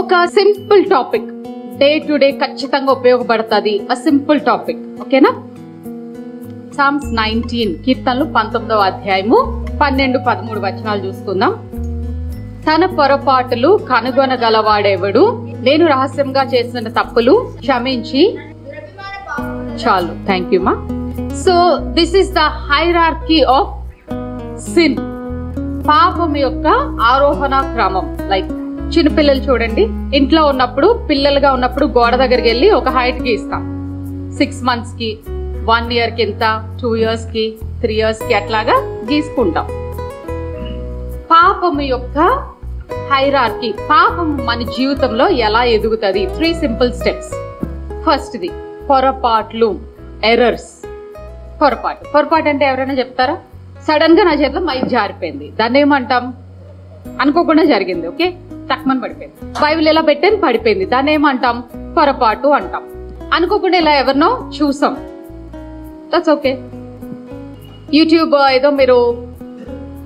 ఒక simple topic. Day to day ఖచ్చితంగా ఉపయోగపడుతుంది. ఆ సింపుల్ టాపిక్. ఓకేనా? సామ్స్ నైన్టీన్ కీర్తనలు పంతొమ్మిదవ అధ్యాయము పన్నెండు పదమూడు వచనాలు చూసుకుందాం. తన పొరపాటులు కనుగొనగలవాడెవడు? నేను రహస్యంగా చేసిన తప్పులు క్షమించి. చాలు. థ్యాంక్ యూ మా so this is the hierarchy of sin పాపం యొక్క ఆరోహణ క్రమం. లైక్ చిన్నపిల్లలు చూడండి. ఇంట్లో ఉన్నప్పుడు పిల్లలుగా ఉన్నప్పుడు గోడ దగ్గరికి వెళ్ళి ఒక హైట్ గీస్తాం సిక్స్ మంత్స్కి వన్ ఇయర్కి ఎంత టూ ఇయర్స్కి త్రీ ఇయర్స్కి అట్లాగా గీసుకుంటాం. పాపము యొక్క హైరార్కి పాపం మన జీవితంలో ఎలా ఎదుగుతుంది? త్రీ సింపుల్ స్టెప్స్ ఫస్ట్ది పొరపాట్లు ఎర్రర్స్ పొరపాటు. పొరపాటు అంటే ఎవరైనా చెప్తారా? సడన్గా నా చేతిలో మైక్ జారిపోయింది. దాన్ని ఏమంటాం? అనుకోకుండా జరిగింది ఓకే తక్కువని పడిపోయింది. బైబిల్ ఎలా పెట్టాను పడిపోయింది. దాన్ని ఏమంటాం? పొరపాటు అంటాం. అనుకోకుండా ఇలా ఎవరినో చూసాం. దట్స్ ఓకే యూట్యూబ్ ఏదో మీరు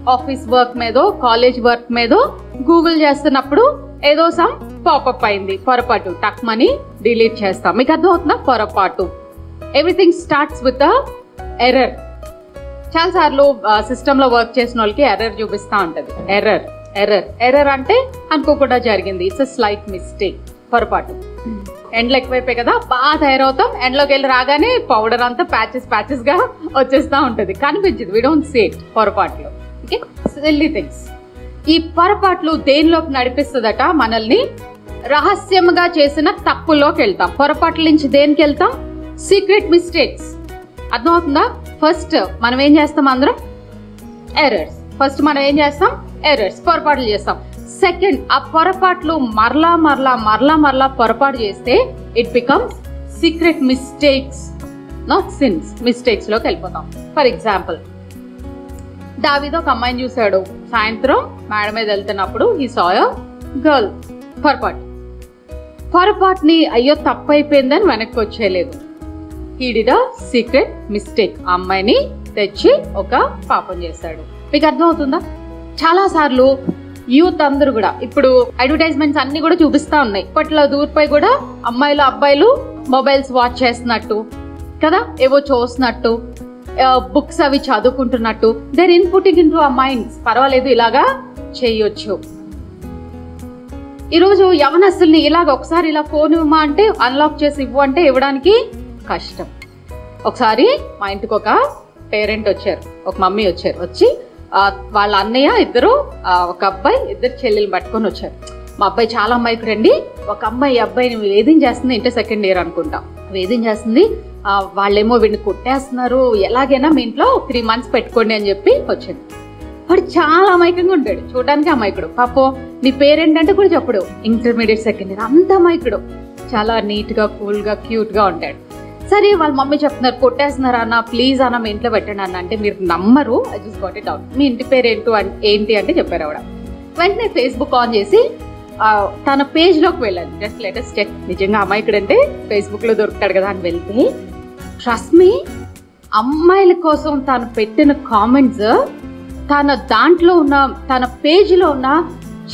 ఆఫీస్ వర్క్ మీదో కాలేజ్ వర్క్ మీదో గూగుల్ చేస్తున్నప్పుడు ఏదో సమ్ పాపప్ అయింది. పొరపాటు. టక్ మనీ డిలీట్ చేస్తాం. మీకు అర్థం అవుతుందా పొరపాటు ఎవ్రీథింగ్ స్టార్ట్స్ విత్ ఎర్రర్ చాలా సార్లు వర్క్ చేసిన వాళ్ళకి ఎర్రర్ చూపిస్తా ఉంటుంది. ఎర్రర్ ఎర్రర్ ఎర్రర్ అంటే అనుకోకుండా జరిగింది. ఇట్స్ స్లైట్ మిస్టేక్ పొరపాటు. ఎండ్లు ఎక్కువైపోయి కదా బాగా తయారవుతాం. ఎండ్లోకి వెళ్ళి రాగానే పౌడర్ అంతా ప్యాచెస్ ప్యాచెస్గా వచ్చేస్తూ వచ్చేస్తా ఉంటది. కనిపించదు. వి డోంట్ సే పొరపాట్లు. ఓకే సిల్లీ థింగ్స్ ఈ పొరపాట్లు దేనిలోకి నడిపిస్తుందట? మనల్ని రహస్యంగా చేసిన తప్పుల్లోకి వెళ్తాం. పొరపాట్ల నుంచి దేనికి వెళ్తాం? సీక్రెట్ మిస్టేక్స్ అర్థమవుతుందా? ఫస్ట్ మనం ఏం చేస్తాం అందరం? ఎర్రర్స్ ఫస్ట్ మనం ఏం చేస్తాం? ఎర్రర్స్ పొరపాట్లు చేస్తాం. సెకండ్ ఆ పొరపాట్లు మరలా మరలా మరలా మరలా పొరపాటు చేస్తే it becomes secret mistakes not sins మిస్టేక్స్లోకి వెళ్ళిపోతాం. ఫర్ ఎగ్జాంపుల్ దావిదో ఒక అమ్మాయిని చూశాడు. సాయంత్రం మేడం మీద వెళ్తున్నప్పుడు ఈ సాయ గర్ల్ పొరపాటు. పొరపాటుని అయ్యో తప్పు అయిపోయిందని వెనక్కి వచ్చేయలేదు. హీడిడ సీక్రెట్ మిస్టేక్ ఆ అమ్మాయిని తెచ్చి ఒక పాపం చేశాడు. మీకు అర్థమవుతుందా? చాలా సార్లు యూత్ అందరూ కూడా ఇప్పుడు అడ్వర్టైజ్మెంట్స్ అన్ని కూడా చూపిస్తా ఉన్నాయి. ఇప్పట్లో దూరిపై కూడా అమ్మాయిలు అబ్బాయిలు మొబైల్స్ వాచ్ చేస్తున్నట్టు కదా? ఏవో చూస్తున్నట్టు బుక్స్ అవి చదువుకుంటున్నట్టు. దేర్ ఇన్పుటింగ్ ఇన్ టు ఆ మైండ్స్ పర్వాలేదు ఇలాగా చేయొచ్చు. ఈరోజు యవనస్తుల్ని ఇలాగ ఒకసారి ఇలా ఫోన్ ఇవ్వమా అంటే అన్లాక్ చేసి ఇవ్వు అంటే ఇవ్వడానికి కష్టం. ఒకసారి మా ఇంటికి ఒక పేరెంట్ వచ్చారు ఒక మమ్మీ వచ్చారు వచ్చి వాళ్ళ అన్నయ్య ఇద్దరు ఒక అబ్బాయి ఇద్దరు చెల్లెలు పట్టుకొని వచ్చారు. మా అబ్బాయి చాలా అమ్మాయికి రండి ఒక అమ్మాయి ఈ అబ్బాయిని వేధించేస్తుంది ఇంటర్ సెకండ్ ఇయర్ అనుకుంటా. వేధించేస్తుంది చేస్తుంది వాళ్ళేమో వీడిని కొట్టేస్తున్నారు ఎలాగైనా మీ ఇంట్లో త్రీ మంత్స్ పెట్టుకోండి అని చెప్పి వచ్చింది వాడు చాలా అమాయకంగా ఉంటాడు. చూడడానికి అమాయకుడు. పాపం నీ పేరేంటంటే కూడా చెప్పడు. ఇంటర్మీడియట్ సెకండ్ ఇయర్ అంత అమాయకుడు. చాలా నీట్గా కూల్గా క్యూట్గా ఉంటాడు. సరే వాళ్ళ మమ్మీ చెప్తున్నారు కొట్టేస్తున్నారు అన్న? ప్లీజ్ అన్న మీ ఇంట్లో పెట్టండి అన్న. అంటే మీరు నమ్మరు. I just got it out మీ ఇంటి పేరు ఏంటో ఏంటి అంటే చెప్పారు ఆవిడ. వెంటనే ఫేస్బుక్ ఆన్ చేసి తన పేజ్లోకి వెళ్ళాను జస్ట్ లేటెస్ట్ చెక్ నిజంగా అమ్మాయి ఇక్కడంటే ఫేస్బుక్లో దొరుకుతాడు కదా అని వెళ్తే ట్రస్ట్ మీ అమ్మాయిల కోసం తను పెట్టిన కామెంట్స్ తన దాంట్లో ఉన్న తన పేజీలో ఉన్న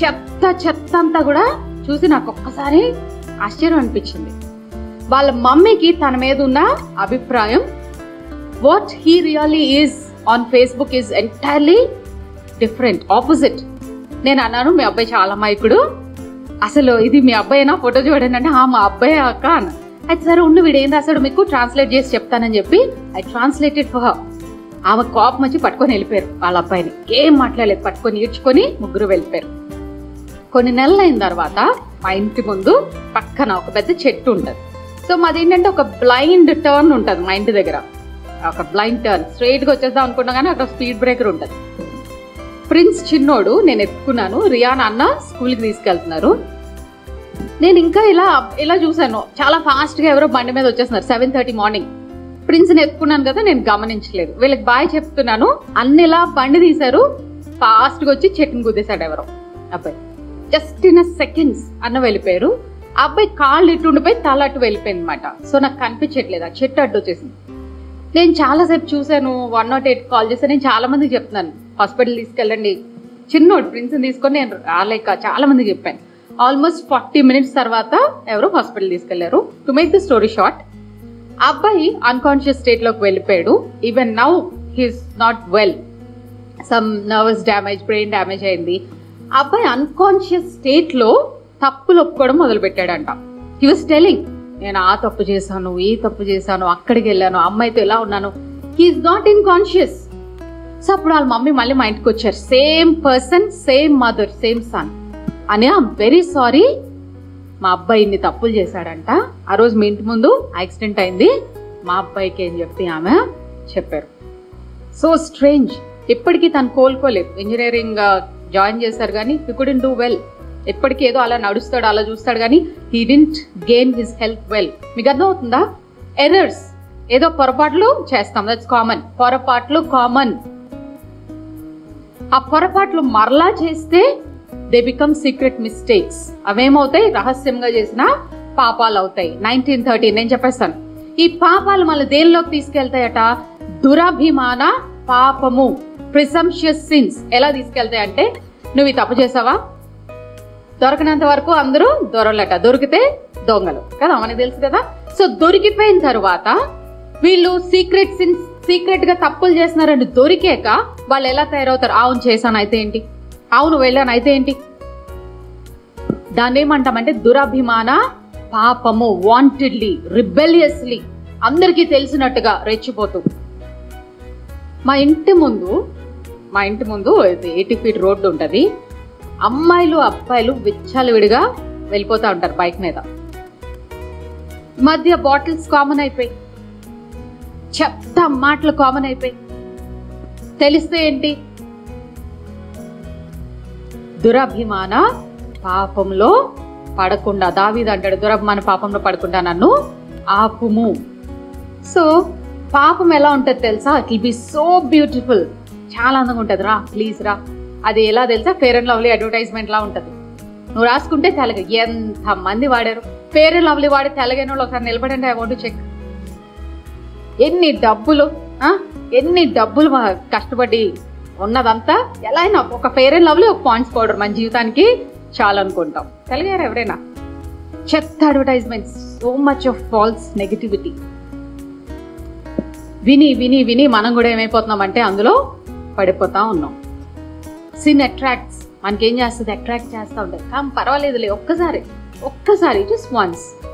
చెత్త చెత్త అంతా కూడా చూసి నాకు ఒక్కసారి ఆశ్చర్యం అనిపించింది. వాళ్ళ మమ్మీకి తన మీద ఉన్న అభిప్రాయం. What he really is on Facebook is entirely different opposite నేను అన్నాను మీ అబ్బాయి చాలా అమాయకుడు. అసలు ఇది మీ అబ్బాయినా ఫోటో చూడండి అంటే "ఆ, మా అబ్బాయి అక్క అన్న. అయితే సరే ఉన్న వీడు ఏం రాశాడు మీకు ట్రాన్స్లేట్ చేసి చెప్తానని చెప్పి ఐ ట్రాన్స్లేటెడ్ ఫర్ హర్ ఆమె కోపం వచ్చి పట్టుకొని వెళ్ళిపోయారు వాళ్ళ అబ్బాయిని. ఏం మాట్లాడలేదు పట్టుకొని ఈడ్చుకొని ముగ్గురు వెళ్ళిపోయారు. కొన్ని నెలలు అయిన తర్వాత మా ఇంటి ముందు పక్కన ఒక పెద్ద చెట్టు ఉంటుంది సో మాది ఏంటంటే ఒక బ్లైండ్ టర్న్ ఉంటుంది మా ఇంటి దగ్గర. ఒక బ్లైండ్ టర్న్ స్ట్రైట్గా వచ్చేద్దాం అనుకున్నా కానీ అక్కడ స్పీడ్ బ్రేకర్ ఉంటుంది. ప్రిన్స్ చిన్నోడు నేను ఎత్తుకున్నాను. రియాన్ అన్న స్కూల్కి తీసుకెళ్తున్నారు. నేను ఇంకా ఇలా ఇలా చూశాను. చాలా ఫాస్ట్గా ఎవరో బండి మీద వచ్చేస్తున్నారు. సెవెన్ థర్టీ మార్నింగ్ ప్రిన్స్ని ఎత్తుకున్నాను కదా నేను గమనించలేదు. వీళ్ళకి బాయ్ చెప్తున్నాను. అన్ని ఇలా బండి తీశారు. ఫాస్ట్గా వచ్చి చెట్టుని గుద్దేశాడు ఎవరో. అబ్బాయి. జస్ట్ ఇన్ సెకండ్స్ అన్న వెళ్ళిపోయారు. అబ్బాయి కాళ్ళు ఇటు ఉండిపోయి తల అటు వెళ్ళిపోయింది అనమాట సో నాకు కనిపించట్లేదు ఆ చెట్టు అడ్డు వచ్చేసింది. నేను చాలాసేపు చూశాను వన్ నాట్ ఎయిట్ కాల్ చేశాను నేను చాలా మందికి చెప్తున్నాను హాస్పిటల్ తీసుకెళ్ళండి. చిన్నోడు ప్రిన్స్ తీసుకొని నేను రాలేక చాలా మందికి చెప్పాను. ఆల్మోస్ట్ ఫార్టీ మినిట్స్ తర్వాత ఎవరు హాస్పిటల్ తీసుకెళ్ళారు? To make the story short అబ్బాయి అన్కాన్షియస్ స్టేట్లోకి వెళ్ళిపోయాడు. Even now he's not well some nervous damage brain damage అయింది. అబ్బాయి అన్కాన్షియస్ స్టేట్లో తప్పులు ఒప్పుకోవడం మొదలుపెట్టాడంట. హీ వాస్ టెలింగ్ నేను ఆ తప్పు చేశాను ఈ తప్పు చేశాను అక్కడికి వెళ్ళాను అమ్మాయితో ఎలా ఉన్నాను? He's not in conscious so అప్పుడు వాళ్ళ మమ్మీ మళ్ళీ మా ఇంటికి వచ్చారు. Same person same mother same son అని ఐమ్ వెరీ సారీ మా అబ్బాయి ఇన్ని తప్పులు చేశాడంట. ఆ రోజు మీ ఇంటి ముందు యాక్సిడెంట్ అయింది. మా అబ్బాయికి ఏం చెప్పి ఆమె చెప్పారు. సో స్ట్రేంజ్ ఇప్పటికీ తను కోలుకోలేదు. ఇంజనీరింగ్ జాయిన్ uh, చేశారు కానీ హీ కుడెంట్ డూ వెల్ ఎప్పటికీ ఏదో అలా నడుస్తాడు అలా చూస్తాడు కానీ he didn't gain his health well మీకు అర్థమవుతుందా? ఎర్రర్స్ ఏదో పొరపాట్లు చేస్తాం. దట్స్ కామన్ పొరపాట్లు కామన్ ఆ పొరపాట్లు మరలా చేస్తే దే బికమ్ సీక్రెట్ మిస్టేక్స్ అవేమవుతాయి? రహస్యంగా చేసిన పాపాలు అవుతాయి. నైన్టీన్ థర్టీ నేను చెప్పేస్తాను. ఈ పాపాలు మళ్ళీ దేనిలోకి తీసుకెళ్తాయట? దురభిమాన పాపము. ప్రిసంషియస్ సిన్స్ ఎలా తీసుకెళ్తాయి అంటే నువ్వు ఈ తప్పు చేసావా? దొరకనంత వరకు అందరూ దొరలట దొరికితే దొంగలు. కదా మనకి తెలుసు కదా? సో దొరికిపోయిన తర్వాత వీళ్ళు సీక్రెట్ సిన్స్ సీక్రెట్గా తప్పులు చేస్తున్నారని దొరికాక వాళ్ళు ఎలా తయారవుతారు? అవును చేశాను అయితే ఏంటి? అవును వెళ్ళాను అయితే ఏంటి? దాన్ని ఏమంటామంటే దురభిమాన పాపము వాంటెడ్లీ రిబెలియస్లీ అందరికీ తెలిసినట్టుగా రెచ్చిపోతూ. మా ఇంటి ముందు మా ఇంటి ముందు ఎయిటీ ఫీట్ రోడ్డు ఉంటుంది. అమ్మాయిలు అబ్బాయిలు విచ్చలవిడిగా వెళ్ళిపోతూ ఉంటారు బైక్ మీద. మధ్య బాటిల్స్ కామన్ అయిపోయి చెత్త మాటలు కామన్ అయిపోయి తెలిస్తే ఏంటి? దురభిమాన పాపంలో పడకుండా దావీదు అంటాడు దురభిమాన పాపంలో పడకుండా నన్ను ఆపుము. సో పాపం ఎలా ఉంటుంది తెలుసా? It will be so beautiful చాలా అందంగా ఉంటుంది. రా ప్లీజ్ రా. అది ఎలా తెలుసా? ఫేర్ అండ్ లవ్లీ అడ్వర్టైజ్మెంట్ లా ఉంటుంది. నువ్వు రాసుకుంటే తెలగ. ఎంత మంది వాడారు? ఫేర్ అండ్ లవ్లీ వాడి తెలగైన వాళ్ళు ఒకసారి నిలబడండి ఐ వాంట్ చెక్ ఎన్ని డబ్బులు ఎన్ని డబ్బులు కష్టపడి ఉన్నదంతా? ఎలా అయినా ఒక ఫేర్ అండ్ లవ్లీ ఒక పాయింట్స్ పౌడర్ మన జీవితానికి చాలు అనుకుంటాం తెలిగారు ఎవరైనా? చెత్త advertisements so much of false negativity విని విని విని మనం కూడా ఏమైపోతున్నాం అంటే అందులో పడిపోతా ఉన్నాం. సిన్ అట్రాక్ట్స్ మనకేం చేస్తుంది? అట్రాక్ట్ చేస్తూ ఉంటుంది. కానీ పర్వాలేదులే ఒక్కసారి ఒక్కసారి జస్ట్ వన్స్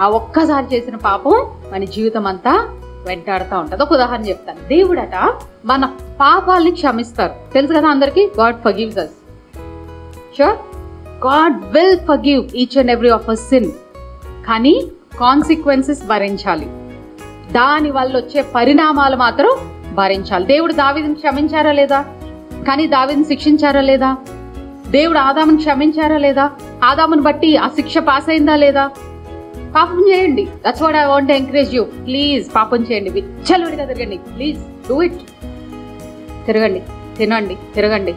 ఆ ఒక్కసారి చేసిన పాపం మన జీవితం అంతా వెంటాడుతూ ఉంటుంది. ఒక ఉదాహరణ చెప్తాను. దేవుడట మన పాపాలని క్షమిస్తారు. తెలుసు కదా అందరికీ? God forgives us sure God will forgive each and every of a sin కానీ కాన్సిక్వెన్సెస్ భరించాలి. దాని వల్ల వచ్చే పరిణామాలు మాత్రం భరించాలి. దేవుడు దావిని క్షమించారా లేదా? కానీ దావిని శిక్షించారా లేదా? దేవుడు ఆదామును క్షమించారా లేదా? ఆదాముని బట్టి ఆ శిక్ష పాస్ అయిందా లేదా? పాపం చేయండి. That's what I want encourage you please పాపం చేయండి. విచ్చలవిడిగా తిరగండి. ప్లీజ్ డూ ఇట్ తిరగండి. తినండి. తిరగండి.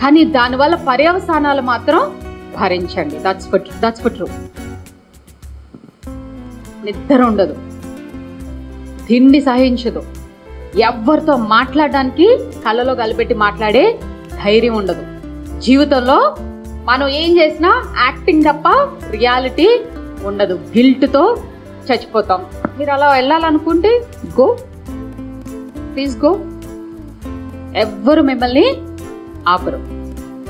కానీ దానివల్ల పర్యవసానాలు మాత్రం భరించండి. That's foot that's foot true నిద్ర ఉండదు. తిండి సహించదు. ఎవరితో మాట్లాడడానికి కళ్ళలో కలిపెట్టి మాట్లాడే ధైర్యం ఉండదు. జీవితంలో మనం ఏం చేసినా యాక్టింగ్ తప్ప రియాలిటీ ఉండదు. గిల్ట్తో చచ్చిపోతాం. మీరు అలా వెళ్ళాలనుకుంటే గో. Please go. ఎవ్వరు మిమ్మల్ని ఆపరు.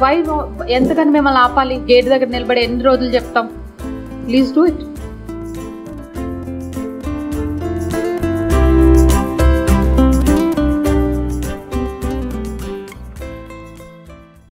వై ఎంతకని మిమ్మల్ని ఆపాలి? గేట్ దగ్గర నిలబడి ఎన్ని రోజులు చెప్తాం? Please do it